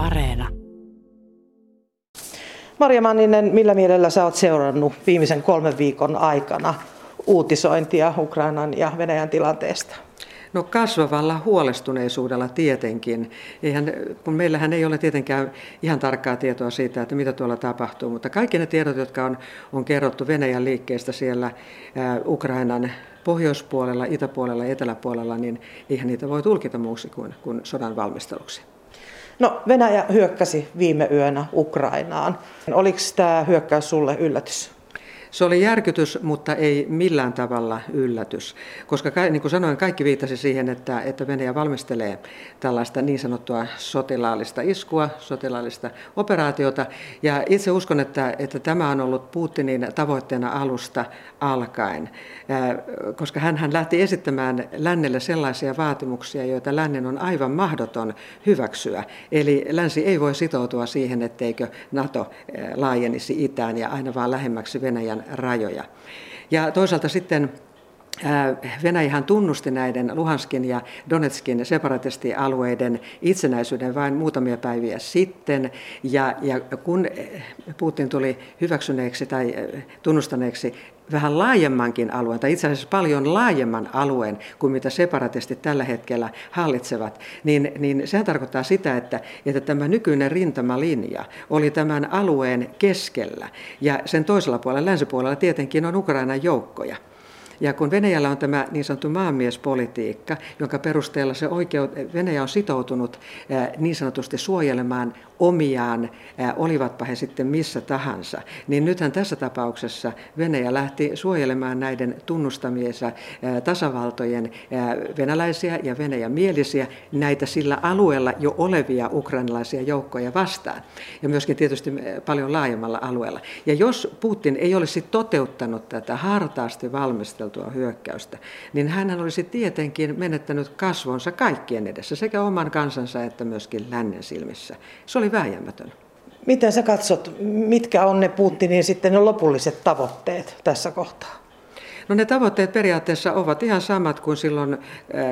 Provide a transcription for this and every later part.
Areena. Marja Manninen, millä mielellä sä oot seurannut viimeisen kolmen viikon aikana uutisointia Ukrainan ja Venäjän tilanteesta? No kasvavalla huolestuneisuudella tietenkin. Eihän, kun meillähän ei ole tietenkään ihan tarkkaa tietoa siitä, että mitä tuolla tapahtuu, mutta kaikki ne tiedot, jotka on, on kerrottu Venäjän liikkeestä siellä ää, Ukrainan pohjoispuolella, itäpuolella ja eteläpuolella, niin eihän niitä voi tulkita muuksi kuin, kuin sodan valmisteluksi. No Venäjä hyökkäsi viime yönä Ukrainaan. Oliko tämä hyökkäys sulle yllätys? Se oli järkytys, mutta ei millään tavalla yllätys, koska niin kuin sanoin, kaikki viittasi siihen, että, että Venäjä valmistelee tällaista niin sanottua sotilaallista iskua, sotilaallista operaatiota. Ja itse uskon, että, että tämä on ollut Putinin tavoitteena alusta alkaen, koska hän, hän lähti esittämään lännelle sellaisia vaatimuksia, joita lännen on aivan mahdoton hyväksyä. Eli länsi ei voi sitoutua siihen, etteikö NATO laajenisi itään ja aina vaan lähemmäksi Venäjän rajoja. Ja toisaalta sitten Venäjähän tunnusti näiden Luhanskin ja Donetskin separatistialueiden itsenäisyyden vain muutamia päiviä sitten. Ja, ja kun Putin tuli hyväksyneeksi tai tunnustaneeksi vähän laajemmankin alueen, tai itse asiassa paljon laajemman alueen kuin mitä separatistit tällä hetkellä hallitsevat, niin, niin sehän tarkoittaa sitä, että, että tämä nykyinen rintamalinja oli tämän alueen keskellä. Ja sen toisella puolella, länsipuolella tietenkin on Ukrainan joukkoja. Ja kun Venäjällä on tämä niin sanottu maanmiespolitiikka, jonka perusteella se oikeut, Venäjä on sitoutunut niin sanotusti suojelemaan omiaan, olivatpa he sitten missä tahansa, niin nythän tässä tapauksessa Venäjä lähti suojelemaan näiden tunnustamiensa tasavaltojen venäläisiä ja Venäjän mielisiä näitä sillä alueella jo olevia ukrainalaisia joukkoja vastaan. Ja myöskin tietysti paljon laajemmalla alueella. Ja jos Putin ei olisi toteuttanut tätä hartaasti valmisteltua hyökkäystä, niin hän olisi tietenkin menettänyt kasvonsa kaikkien edessä, sekä oman kansansa että myöskin lännen silmissä. Se oli vääjäämätön. Miten sä katsot, mitkä on ne Putinin sitten ne lopulliset tavoitteet tässä kohtaa? No ne tavoitteet periaatteessa ovat ihan samat kuin silloin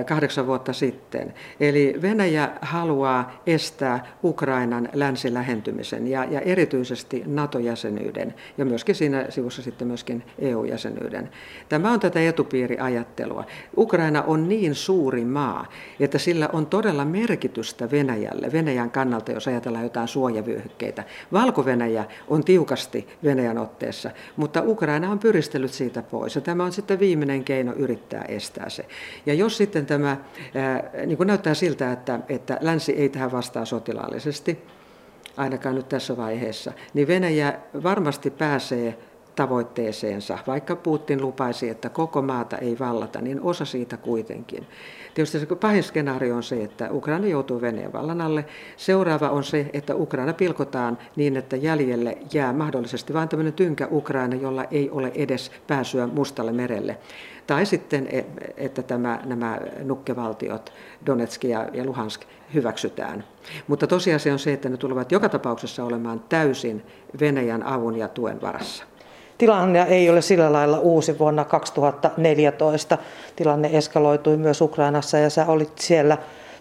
kahdeksan vuotta sitten. Eli Venäjä haluaa estää Ukrainan länsilähentymisen ja, ja erityisesti NATO-jäsenyyden ja myöskin siinä sivussa sitten myöskin EU-jäsenyyden. Tämä on tätä etupiiriajattelua. Ukraina on niin suuri maa, että sillä on todella merkitystä Venäjälle, Venäjän kannalta, jos ajatellaan jotain suojavyöhykkeitä. Valko-Venäjä on tiukasti Venäjän otteessa, mutta Ukraina on pyristellyt siitä pois. Ja tämä on sitten viimeinen keino yrittää estää se. Ja jos sitten tämä niin kuin näyttää siltä, että, että länsi ei tähän vastaa sotilaallisesti, ainakaan nyt tässä vaiheessa, niin Venäjä varmasti pääsee tavoitteeseensa. Vaikka Putin lupaisi, että koko maata ei vallata, niin osa siitä kuitenkin. Tietysti se pahin skenaario on se, että Ukraina joutuu Venäjän vallan alle. Seuraava on se, että Ukraina pilkotaan niin, että jäljelle jää mahdollisesti vain tämmöinen tynkä Ukraina, jolla ei ole edes pääsyä Mustalle merelle. Tai sitten, e, että tämä, nämä nukkevaltiot, Donetsk ja, Luhansk, hyväksytään. Mutta tosiasia on se, että ne tulevat joka tapauksessa olemaan täysin Venäjän avun ja tuen varassa. Tilanne ei ole sillä lailla uusi vuonna 2014. Tilanne eskaloitui myös Ukrainassa ja sä olit siellä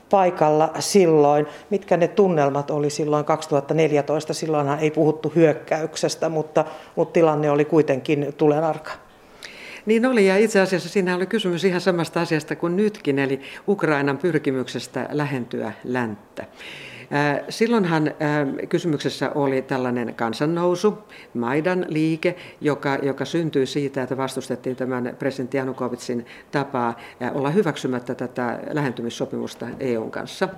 paikalla silloin. Mitkä ne tunnelmat oli silloin 2014? Silloinhan ei puhuttu hyökkäyksestä, mutta, mutta tilanne oli kuitenkin tulenarka. Niin oli, ja itse asiassa siinä oli kysymys ihan samasta asiasta kuin nytkin, eli Ukrainan pyrkimyksestä lähentyä länttä. Silloinhan kysymyksessä oli tällainen kansannousu, Maidan liike, joka, joka syntyi siitä, että vastustettiin tämän presidentti Janukovitsin tapaa olla hyväksymättä tätä lähentymissopimusta EUn kanssa.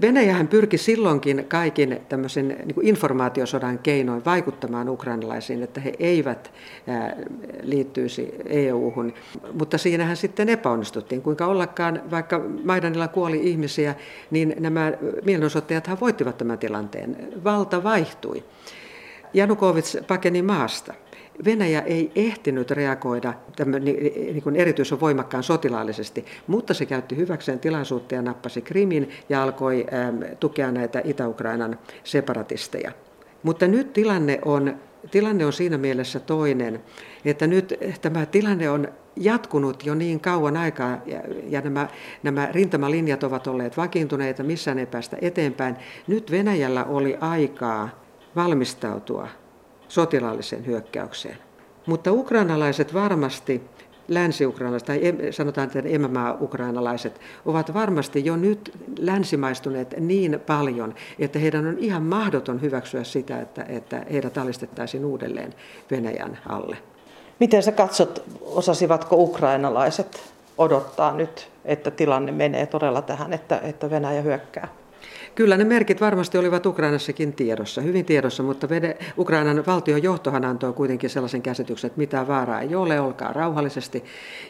Venäjähän pyrki silloinkin kaikin tämmöisen niin informaatiosodan keinoin vaikuttamaan ukrainalaisiin, että he eivät liittyisi EU-hun, mutta siinähän sitten epäonnistuttiin. Kuinka ollakaan, vaikka Maidanilla kuoli ihmisiä, niin nämä mielenosoittajat johtajathan voittivat tämän tilanteen. Valta vaihtui. Janukovic pakeni maasta. Venäjä ei ehtinyt reagoida tämän, niin kuin erityisen voimakkaan sotilaallisesti, mutta se käytti hyväkseen tilaisuutta ja nappasi Krimin ja alkoi tukea näitä Itä-Ukrainan separatisteja. Mutta nyt tilanne on tilanne on siinä mielessä toinen, että nyt tämä tilanne on jatkunut jo niin kauan aikaa ja, ja nämä, nämä rintamalinjat ovat olleet vakiintuneita, missään ei päästä eteenpäin. Nyt Venäjällä oli aikaa valmistautua sotilaalliseen hyökkäykseen. Mutta ukrainalaiset varmasti länsi-ukrainalaiset tai sanotaan, että emämaa-ukrainalaiset ovat varmasti jo nyt länsimaistuneet niin paljon, että heidän on ihan mahdoton hyväksyä sitä, että, että heidät alistettaisiin uudelleen Venäjän alle. Miten sä katsot, osasivatko ukrainalaiset odottaa nyt, että tilanne menee todella tähän, että, että Venäjä hyökkää? Kyllä ne merkit varmasti olivat Ukrainassakin tiedossa, hyvin tiedossa, mutta Ukrainan valtion johtohan antoi kuitenkin sellaisen käsityksen, että mitään vaaraa ei ole, olkaa rauhallisesti.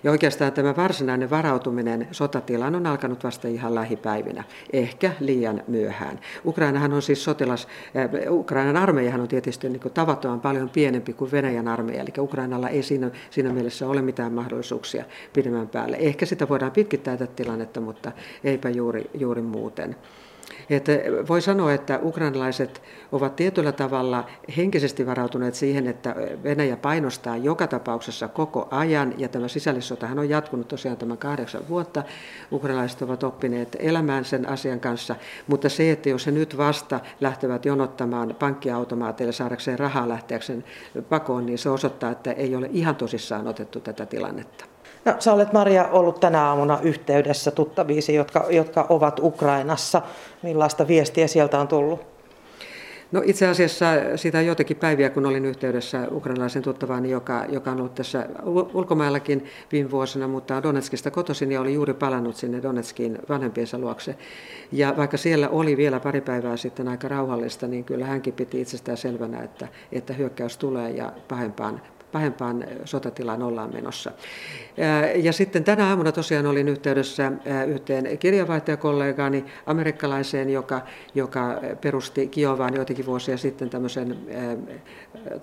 Ja oikeastaan tämä varsinainen varautuminen sotatilaan on alkanut vasta ihan lähipäivinä, ehkä liian myöhään. Ukrainahan on siis sotilas, äh, Ukrainan armeijahan on tietysti niin kuin tavattoman paljon pienempi kuin Venäjän armeija, eli Ukrainalla ei siinä, siinä mielessä ole mitään mahdollisuuksia pidemmän päälle. Ehkä sitä voidaan pitkittää tätä tilannetta, mutta eipä juuri, juuri muuten. Että voi sanoa, että ukrainalaiset ovat tietyllä tavalla henkisesti varautuneet siihen, että Venäjä painostaa joka tapauksessa koko ajan, ja tämä sisällissotahan on jatkunut tosiaan tämän kahdeksan vuotta. Ukrainalaiset ovat oppineet elämään sen asian kanssa, mutta se, että jos he nyt vasta lähtevät jonottamaan pankkiautomaateille saadakseen rahaa lähteäkseen pakoon, niin se osoittaa, että ei ole ihan tosissaan otettu tätä tilannetta. No, sä olet Maria ollut tänä aamuna yhteydessä tuttaviisi, jotka, jotka ovat Ukrainassa. Millaista viestiä sieltä on tullut? No itse asiassa sitä joitakin päiviä, kun olin yhteydessä ukrainalaisen tuttavaani, joka, joka on ollut tässä ulkomaillakin viime vuosina, mutta Donetskista kotoisin ja oli juuri palannut sinne Donetskiin vanhempiensa luokse. Ja vaikka siellä oli vielä pari päivää sitten aika rauhallista, niin kyllä hänkin piti itsestään selvänä, että, että hyökkäys tulee ja pahempaan pahempaan sotatilaan ollaan menossa. Ja sitten tänä aamuna tosiaan olin yhteydessä yhteen kirjavaihtajakollegaani, amerikkalaiseen, joka, joka perusti Kiovaan joitakin vuosia sitten tämmöisen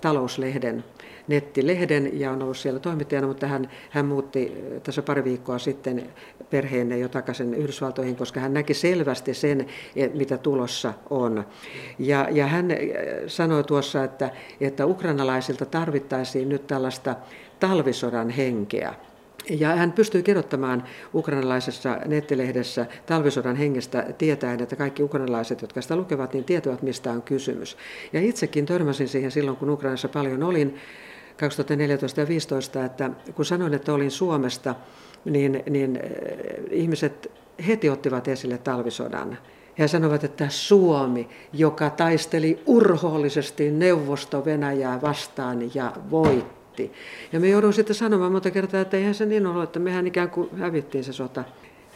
talouslehden, nettilehden ja on ollut siellä toimittajana, mutta hän, hän muutti tässä pari viikkoa sitten perheenne jo takaisin Yhdysvaltoihin, koska hän näki selvästi sen, mitä tulossa on. Ja, ja hän sanoi tuossa, että, että ukrainalaisilta tarvittaisiin nyt tällaista talvisodan henkeä. Ja hän pystyi kirjoittamaan ukrainalaisessa nettilehdessä talvisodan hengestä tietäen, että kaikki ukrainalaiset, jotka sitä lukevat, niin tietävät, mistä on kysymys. Ja itsekin törmäsin siihen silloin, kun Ukrainassa paljon olin 2014 ja 2015, että kun sanoin, että olin Suomesta, niin, niin eh, ihmiset heti ottivat esille talvisodan. Ja sanovat, että Suomi, joka taisteli urhoollisesti Neuvosto-Venäjää vastaan ja voitti. Ja me joudun sitten sanomaan monta kertaa, että eihän se niin ollut, että mehän ikään kuin hävittiin se sota.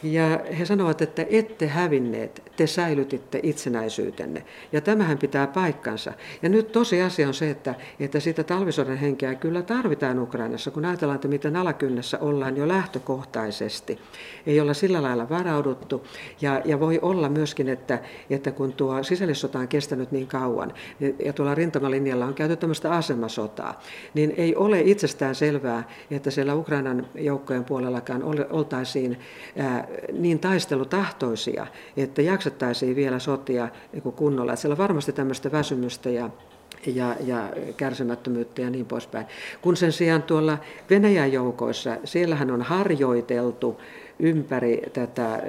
Ja he sanovat, että ette hävinneet, te säilytitte itsenäisyytenne. Ja tämähän pitää paikkansa. Ja nyt tosiasia on se, että, että sitä talvisodan henkeä kyllä tarvitaan Ukrainassa, kun ajatellaan, että miten alakynnessä ollaan jo lähtökohtaisesti. Ei olla sillä lailla varauduttu. Ja, ja voi olla myöskin, että, että kun tuo sisällissota on kestänyt niin kauan, ja tuolla rintamalinjalla on käyty tämmöistä asemasotaa, niin ei ole itsestään selvää, että siellä Ukrainan joukkojen puolellakaan oltaisiin niin taistelutahtoisia, että jaksettaisiin vielä sotia niin kunnolla. Siellä on varmasti tämmöistä väsymystä ja ja, ja kärsimättömyyttä ja niin poispäin. Kun sen sijaan tuolla Venäjän joukoissa, siellähän on harjoiteltu ympäri tätä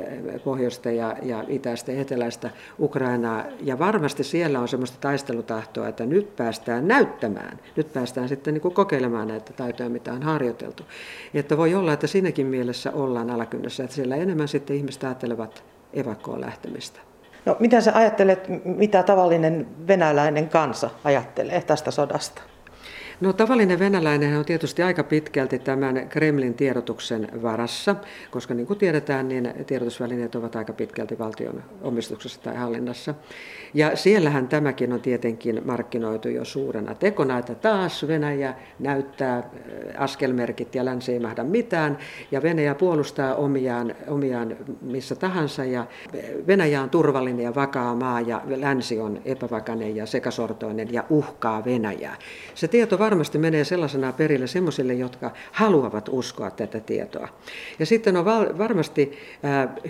pohjoista ja, ja itäistä ja eteläistä Ukrainaa. Ja varmasti siellä on sellaista taistelutahtoa, että nyt päästään näyttämään, nyt päästään sitten niin kuin kokeilemaan näitä taitoja, mitä on harjoiteltu. Että voi olla, että siinäkin mielessä ollaan alakynnessä, että siellä enemmän sitten ihmiset ajattelevat evakkoon lähtemistä. No, mitä sä ajattelet, mitä tavallinen venäläinen kansa ajattelee tästä sodasta? No tavallinen venäläinen on tietysti aika pitkälti tämän Kremlin tiedotuksen varassa, koska niin kuin tiedetään, niin tiedotusvälineet ovat aika pitkälti valtion omistuksessa tai hallinnassa. Ja siellähän tämäkin on tietenkin markkinoitu jo suurena tekona, että taas Venäjä näyttää äh, askelmerkit ja länsi ei mahda mitään, ja Venäjä puolustaa omiaan, omiaan missä tahansa, ja Venäjä on turvallinen ja vakaa maa, ja länsi on epävakainen ja sekasortoinen ja uhkaa Venäjää. Se tieto var varmasti menee sellaisena perille semmoisille, jotka haluavat uskoa tätä tietoa. Ja sitten on varmasti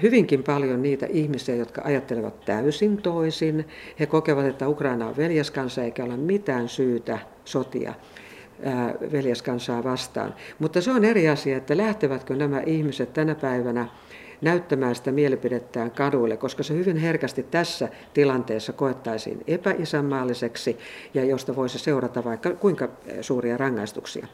hyvinkin paljon niitä ihmisiä, jotka ajattelevat täysin toisin. He kokevat, että Ukraina on veljeskansa eikä ole mitään syytä sotia veljeskansaa vastaan. Mutta se on eri asia, että lähtevätkö nämä ihmiset tänä päivänä näyttämään sitä mielipidettään kaduille, koska se hyvin herkästi tässä tilanteessa koettaisiin epäisänmaalliseksi ja josta voisi seurata vaikka kuinka suuria rangaistuksia.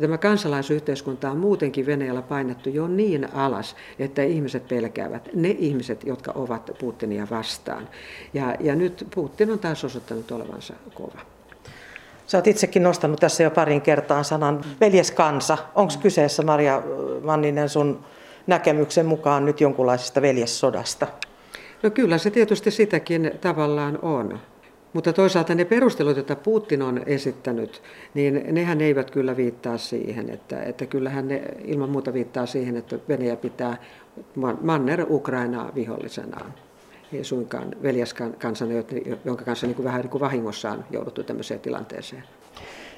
Tämä kansalaisyhteiskunta on muutenkin Venäjällä painettu jo niin alas, että ihmiset pelkäävät, ne ihmiset, jotka ovat Putinia vastaan. Ja, ja nyt Putin on taas osoittanut olevansa kova. Sä oot itsekin nostanut tässä jo parin kertaan sanan veljeskansa. Onko kyseessä, Maria Manninen, sun näkemyksen mukaan nyt jonkunlaisesta veljessodasta? No kyllä se tietysti sitäkin tavallaan on. Mutta toisaalta ne perustelut, joita Putin on esittänyt, niin nehän eivät kyllä viittaa siihen, että, että kyllähän ne ilman muuta viittaa siihen, että Venäjä pitää Manner Ukrainaa vihollisenaan. Ei suinkaan veljeskansana, jonka kanssa niin kuin vähän niin kuin vahingossa on jouduttu tämmöiseen tilanteeseen.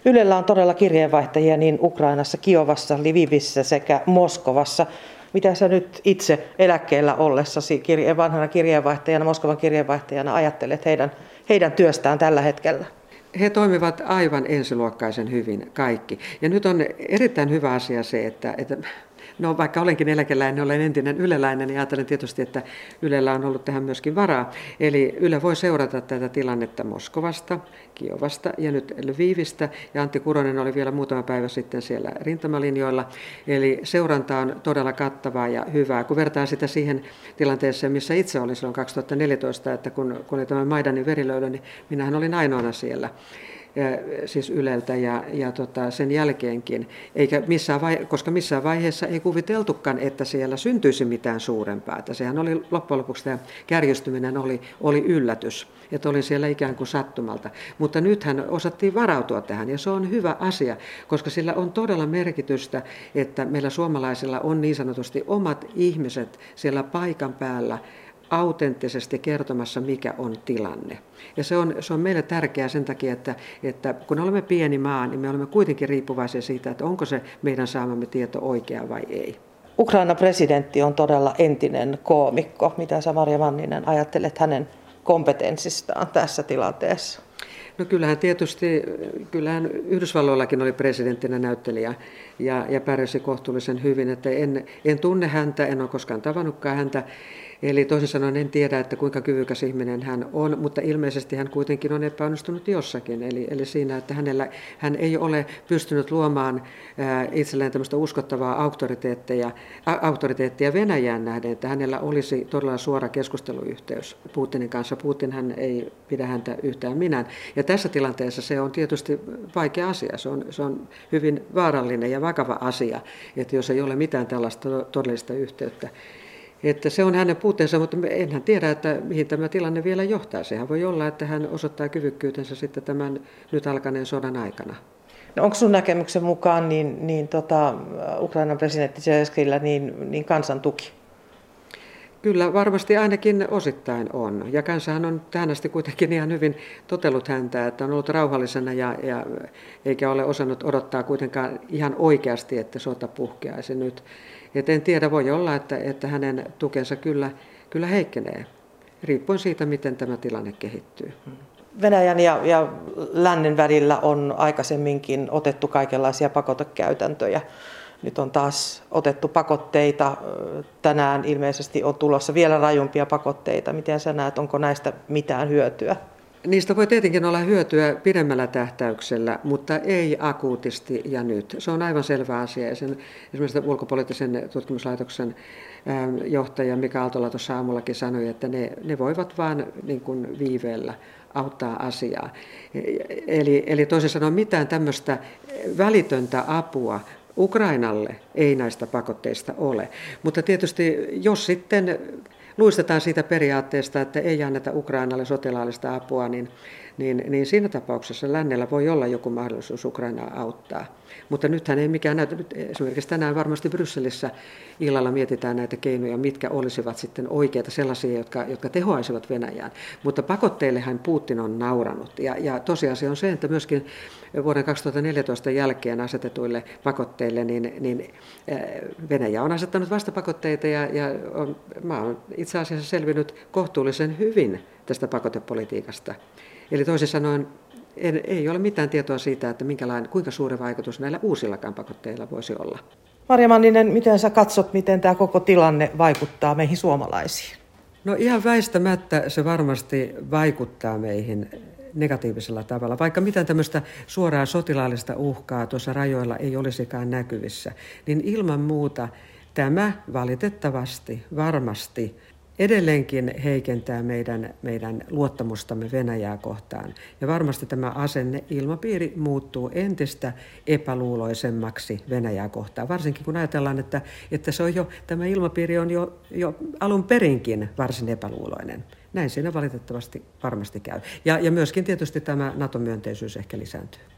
Ylellä on todella kirjeenvaihtajia niin Ukrainassa, Kiovassa, Livivissä sekä Moskovassa. Mitä sä nyt itse eläkkeellä ollessasi kirje, vanhana kirjeenvaihtajana, Moskovan kirjeenvaihtajana ajattelet heidän, heidän työstään tällä hetkellä? He toimivat aivan ensiluokkaisen hyvin kaikki. Ja nyt on erittäin hyvä asia se, että, että No vaikka olenkin eläkeläinen, olen entinen yleläinen ja ajattelen tietysti, että Ylellä on ollut tähän myöskin varaa. Eli Yle voi seurata tätä tilannetta Moskovasta, Kiovasta ja nyt Lvivistä. Ja Antti Kuronen oli vielä muutama päivä sitten siellä rintamalinjoilla. Eli seuranta on todella kattavaa ja hyvää. Kun vertaa sitä siihen tilanteeseen, missä itse olin silloin 2014, että kun, kun oli tämä Maidanin verilöylö, niin minähän olin ainoana siellä siis Yleltä ja, ja tota, sen jälkeenkin, eikä missään vaihe, koska missään vaiheessa ei kuviteltukaan, että siellä syntyisi mitään suurempaa. Että sehän oli loppujen lopuksi tämä kärjistyminen oli, oli yllätys, että olin siellä ikään kuin sattumalta. Mutta nythän osattiin varautua tähän ja se on hyvä asia, koska sillä on todella merkitystä, että meillä suomalaisilla on niin sanotusti omat ihmiset siellä paikan päällä, autenttisesti kertomassa, mikä on tilanne. Ja se on, se on meille tärkeää sen takia, että, että kun olemme pieni maa, niin me olemme kuitenkin riippuvaisia siitä, että onko se meidän saamamme tieto oikea vai ei. Ukraina presidentti on todella entinen koomikko. Mitä sä Maria Manninen ajattelet hänen kompetenssistaan tässä tilanteessa? No kyllähän tietysti, kyllähän Yhdysvalloillakin oli presidenttinä näyttelijä ja, ja pärjäsi kohtuullisen hyvin, että en, en tunne häntä, en ole koskaan tavannutkaan häntä, Eli toisin sanoen en tiedä, että kuinka kyvykäs ihminen hän on, mutta ilmeisesti hän kuitenkin on epäonnistunut jossakin. Eli, eli siinä, että hänellä, hän ei ole pystynyt luomaan ää, itselleen tämmöistä uskottavaa auktoriteettia, auktoriteettia Venäjään nähden, että hänellä olisi todella suora keskusteluyhteys Putinin kanssa. Putin hän ei pidä häntä yhtään minään. Ja tässä tilanteessa se on tietysti vaikea asia. Se on, se on hyvin vaarallinen ja vakava asia, että jos ei ole mitään tällaista todellista yhteyttä. Että se on hänen puuteensa, mutta enhän tiedä, että mihin tämä tilanne vielä johtaa. Sehän voi olla, että hän osoittaa kyvykkyytensä sitten tämän nyt alkaneen sodan aikana. No onko sun näkemyksen mukaan niin, niin tota, Ukrainan presidentti Zelenskyllä niin, niin kansan tuki? Kyllä varmasti ainakin osittain on. Ja kansahan on tähän asti kuitenkin ihan hyvin totellut häntä, että on ollut rauhallisena ja, ja eikä ole osannut odottaa kuitenkaan ihan oikeasti, että sota puhkeaisi nyt. Et en tiedä, voi olla, että, että hänen tukensa kyllä, kyllä heikkenee, riippuen siitä, miten tämä tilanne kehittyy. Venäjän ja, ja lännen välillä on aikaisemminkin otettu kaikenlaisia pakotekäytäntöjä. Nyt on taas otettu pakotteita. Tänään ilmeisesti on tulossa vielä rajumpia pakotteita. Miten sä näet, onko näistä mitään hyötyä? Niistä voi tietenkin olla hyötyä pidemmällä tähtäyksellä, mutta ei akuutisti ja nyt. Se on aivan selvä asia. Sen, esimerkiksi ulkopoliittisen tutkimuslaitoksen ähm, johtaja Mika Aaltola tuossa aamullakin sanoi, että ne, ne voivat vain niin viiveellä auttaa asiaa. Eli, eli toisin sanoen mitään tämmöistä välitöntä apua Ukrainalle ei näistä pakotteista ole. Mutta tietysti jos sitten luistetaan siitä periaatteesta, että ei anneta Ukrainalle sotilaallista apua, niin, niin, niin siinä tapauksessa lännellä voi olla joku mahdollisuus Ukrainaa auttaa. Mutta nythän ei mikään näytä, nyt esimerkiksi tänään varmasti Brysselissä illalla mietitään näitä keinoja, mitkä olisivat sitten oikeita sellaisia, jotka, jotka tehoaisivat Venäjään. Mutta pakotteillehan Putin on nauranut. Ja, ja tosiasia on se, että myöskin vuoden 2014 jälkeen asetetuille pakotteille, niin, niin Venäjä on asettanut vastapakotteita ja, ja on, mä olen itse asiassa selvinnyt kohtuullisen hyvin tästä pakotepolitiikasta. Eli toisin sanoen ei, ei ole mitään tietoa siitä, että minkälainen, kuinka suuri vaikutus näillä uusillakaan pakotteilla voisi olla. Marja Manninen, miten sä katsot, miten tämä koko tilanne vaikuttaa meihin suomalaisiin? No ihan väistämättä se varmasti vaikuttaa meihin negatiivisella tavalla, vaikka mitään tämmöistä suoraa sotilaallista uhkaa tuossa rajoilla ei olisikaan näkyvissä, niin ilman muuta tämä valitettavasti varmasti edelleenkin heikentää meidän, meidän luottamustamme Venäjää kohtaan. Ja varmasti tämä asenne ilmapiiri muuttuu entistä epäluuloisemmaksi Venäjää kohtaan, varsinkin kun ajatellaan, että, että se on jo, tämä ilmapiiri on jo, jo alun perinkin varsin epäluuloinen. Näin siinä valitettavasti varmasti käy. Ja, ja myöskin tietysti tämä NATO-myönteisyys ehkä lisääntyy.